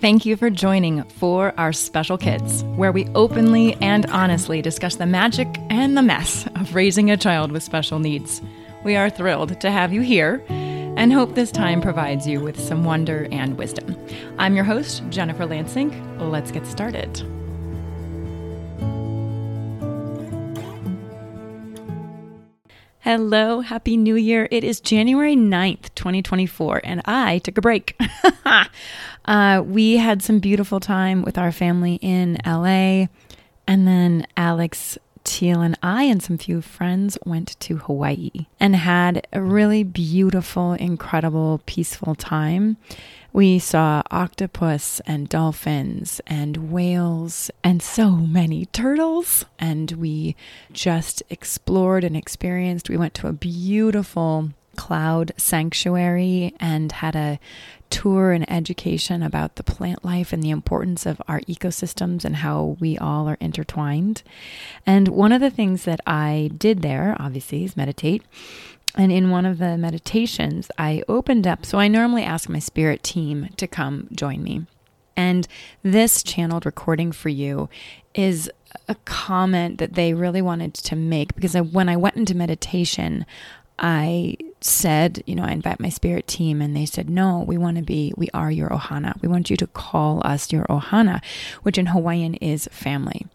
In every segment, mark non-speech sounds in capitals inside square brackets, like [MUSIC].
Thank you for joining for our special kids, where we openly and honestly discuss the magic and the mess of raising a child with special needs. We are thrilled to have you here and hope this time provides you with some wonder and wisdom. I'm your host, Jennifer Lansing. Let's get started. Hello, Happy New Year. It is January 9th, 2024, and I took a break. [LAUGHS] uh, we had some beautiful time with our family in LA, and then Alex Teal and I and some few friends went to Hawaii and had a really beautiful, incredible, peaceful time. We saw octopus and dolphins and whales and so many turtles. And we just explored and experienced. We went to a beautiful cloud sanctuary and had a tour and education about the plant life and the importance of our ecosystems and how we all are intertwined. And one of the things that I did there, obviously, is meditate. And in one of the meditations, I opened up. So I normally ask my spirit team to come join me. And this channeled recording for you is a comment that they really wanted to make because when I went into meditation, I said, you know, I invite my spirit team, and they said, no, we want to be, we are your ohana. We want you to call us your ohana, which in Hawaiian is family.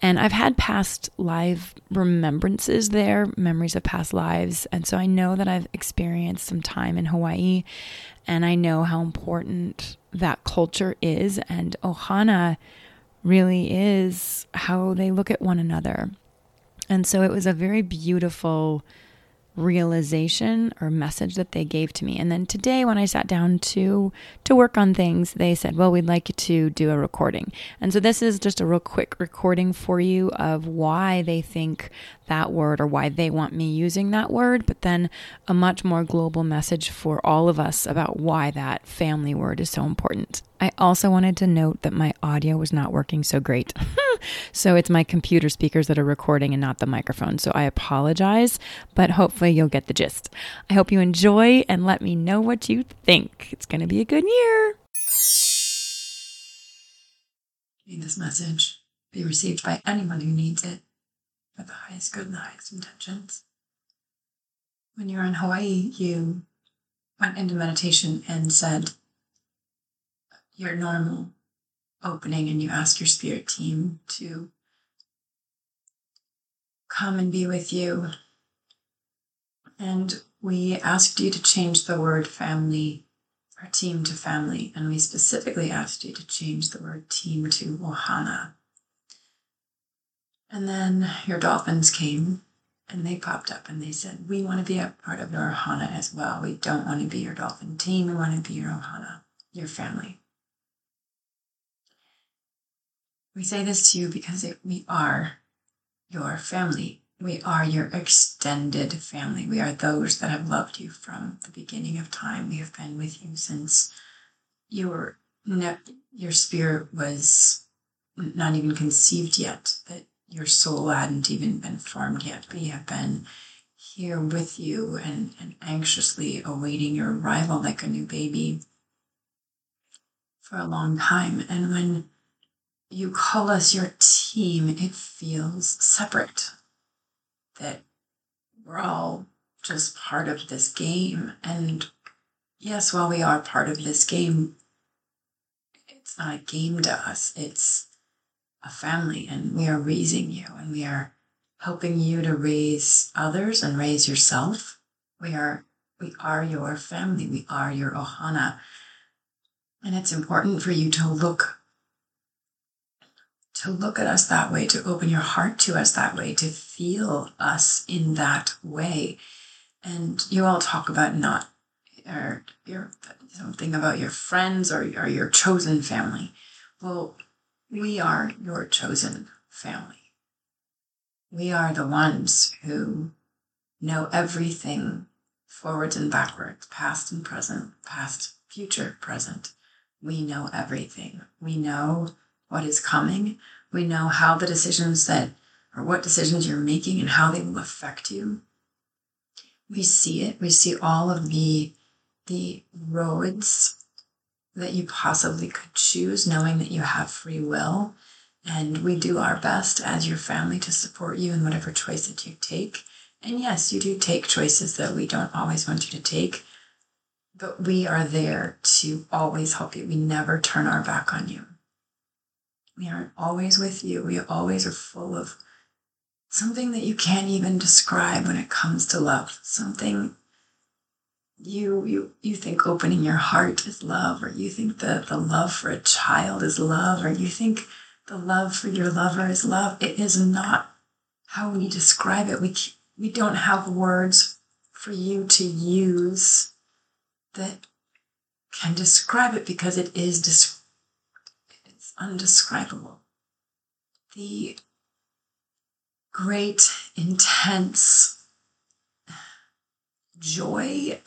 And I've had past live remembrances there, memories of past lives. And so I know that I've experienced some time in Hawaii, and I know how important that culture is. And ohana really is how they look at one another. And so it was a very beautiful realization or message that they gave to me. And then today when I sat down to to work on things, they said, "Well, we'd like you to do a recording." And so this is just a real quick recording for you of why they think that word or why they want me using that word, but then a much more global message for all of us about why that family word is so important. I also wanted to note that my audio was not working so great. [LAUGHS] so it's my computer speakers that are recording and not the microphone. So I apologize, but hopefully you'll get the gist. I hope you enjoy and let me know what you think. It's going to be a good year. May this message be received by anyone who needs it with the highest good and the highest intentions. When you were in Hawaii, you went into meditation and said You're normal opening and you ask your spirit team to come and be with you. And we asked you to change the word family our team to family. And we specifically asked you to change the word team to ohana. And then your dolphins came and they popped up and they said, We want to be a part of your ohana as well. We don't want to be your dolphin team. We want to be your ohana, your family. We say this to you because it, we are your family. We are your extended family. We are those that have loved you from the beginning of time. We have been with you since you were your spirit was not even conceived yet, that your soul hadn't even been formed yet. We have been here with you and, and anxiously awaiting your arrival like a new baby for a long time. And when you call us your team, it feels separate. That we're all just part of this game. And yes, while we are part of this game, it's not a game to us, it's a family, and we are raising you, and we are helping you to raise others and raise yourself. We are we are your family. We are your ohana. And it's important for you to look to look at us that way, to open your heart to us that way, to feel us in that way. And you all talk about not or your something about your friends or, or your chosen family. Well, we are your chosen family. We are the ones who know everything forwards and backwards, past and present, past, future, present. We know everything. We know what is coming. We know how the decisions that, or what decisions you're making and how they will affect you. We see it. We see all of the, the roads that you possibly could choose, knowing that you have free will. And we do our best as your family to support you in whatever choice that you take. And yes, you do take choices that we don't always want you to take, but we are there to always help you. We never turn our back on you. We aren't always with you. We always are full of something that you can't even describe when it comes to love. Something you you you think opening your heart is love, or you think that the love for a child is love, or you think the love for your lover is love. It is not how we describe it. We we don't have words for you to use that can describe it because it is it's undescribable. The great intense joy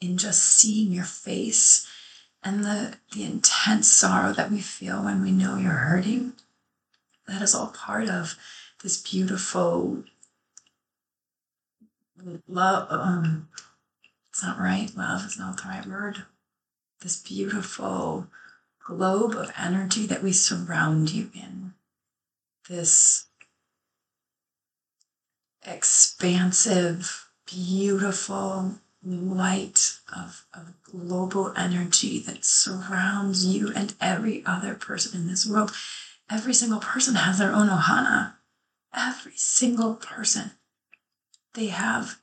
in just seeing your face and the, the intense sorrow that we feel when we know you're hurting. That is all part of this beautiful love. Um, it's not right. Love is not the right word. This beautiful globe of energy that we surround you in. This expansive, beautiful light of, of global energy that surrounds you and every other person in this world. Every single person has their own ohana. Every single person. They have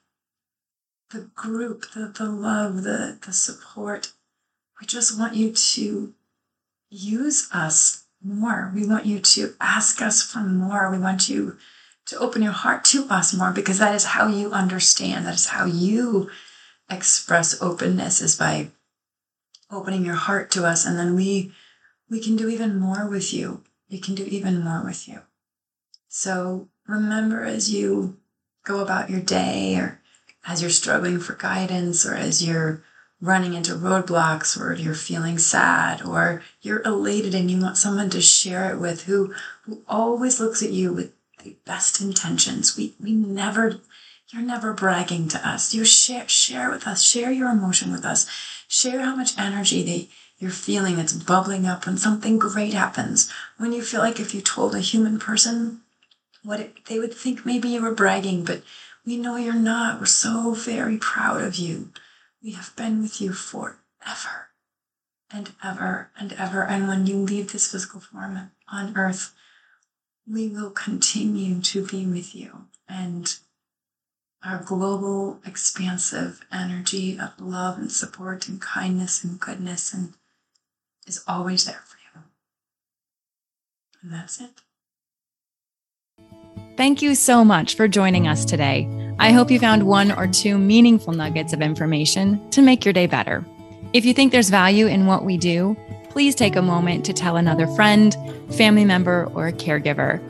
the group, the, the love, the, the support. We just want you to use us more. We want you to ask us for more. We want you to open your heart to us more because that is how you understand. That is how you express openness is by opening your heart to us and then we we can do even more with you we can do even more with you so remember as you go about your day or as you're struggling for guidance or as you're running into roadblocks or you're feeling sad or you're elated and you want someone to share it with who who always looks at you with the best intentions we we never you're never bragging to us. You share, share with us, share your emotion with us, share how much energy that you're feeling that's bubbling up when something great happens. When you feel like if you told a human person what it, they would think maybe you were bragging, but we know you're not. We're so very proud of you. We have been with you forever and ever and ever. And when you leave this physical form on earth, we will continue to be with you. And our global, expansive energy of love and support and kindness and goodness and is always there for you. And that's it. Thank you so much for joining us today. I hope you found one or two meaningful nuggets of information to make your day better. If you think there's value in what we do, please take a moment to tell another friend, family member, or caregiver.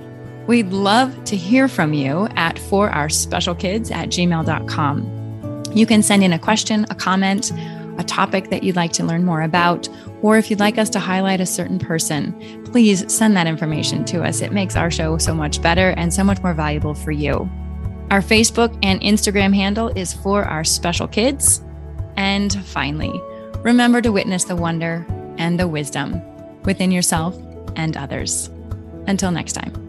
We'd love to hear from you at for our special kids at gmail.com. You can send in a question, a comment, a topic that you'd like to learn more about, or if you'd like us to highlight a certain person, please send that information to us. It makes our show so much better and so much more valuable for you. Our Facebook and Instagram handle is for our special kids. And finally, remember to witness the wonder and the wisdom within yourself and others. Until next time.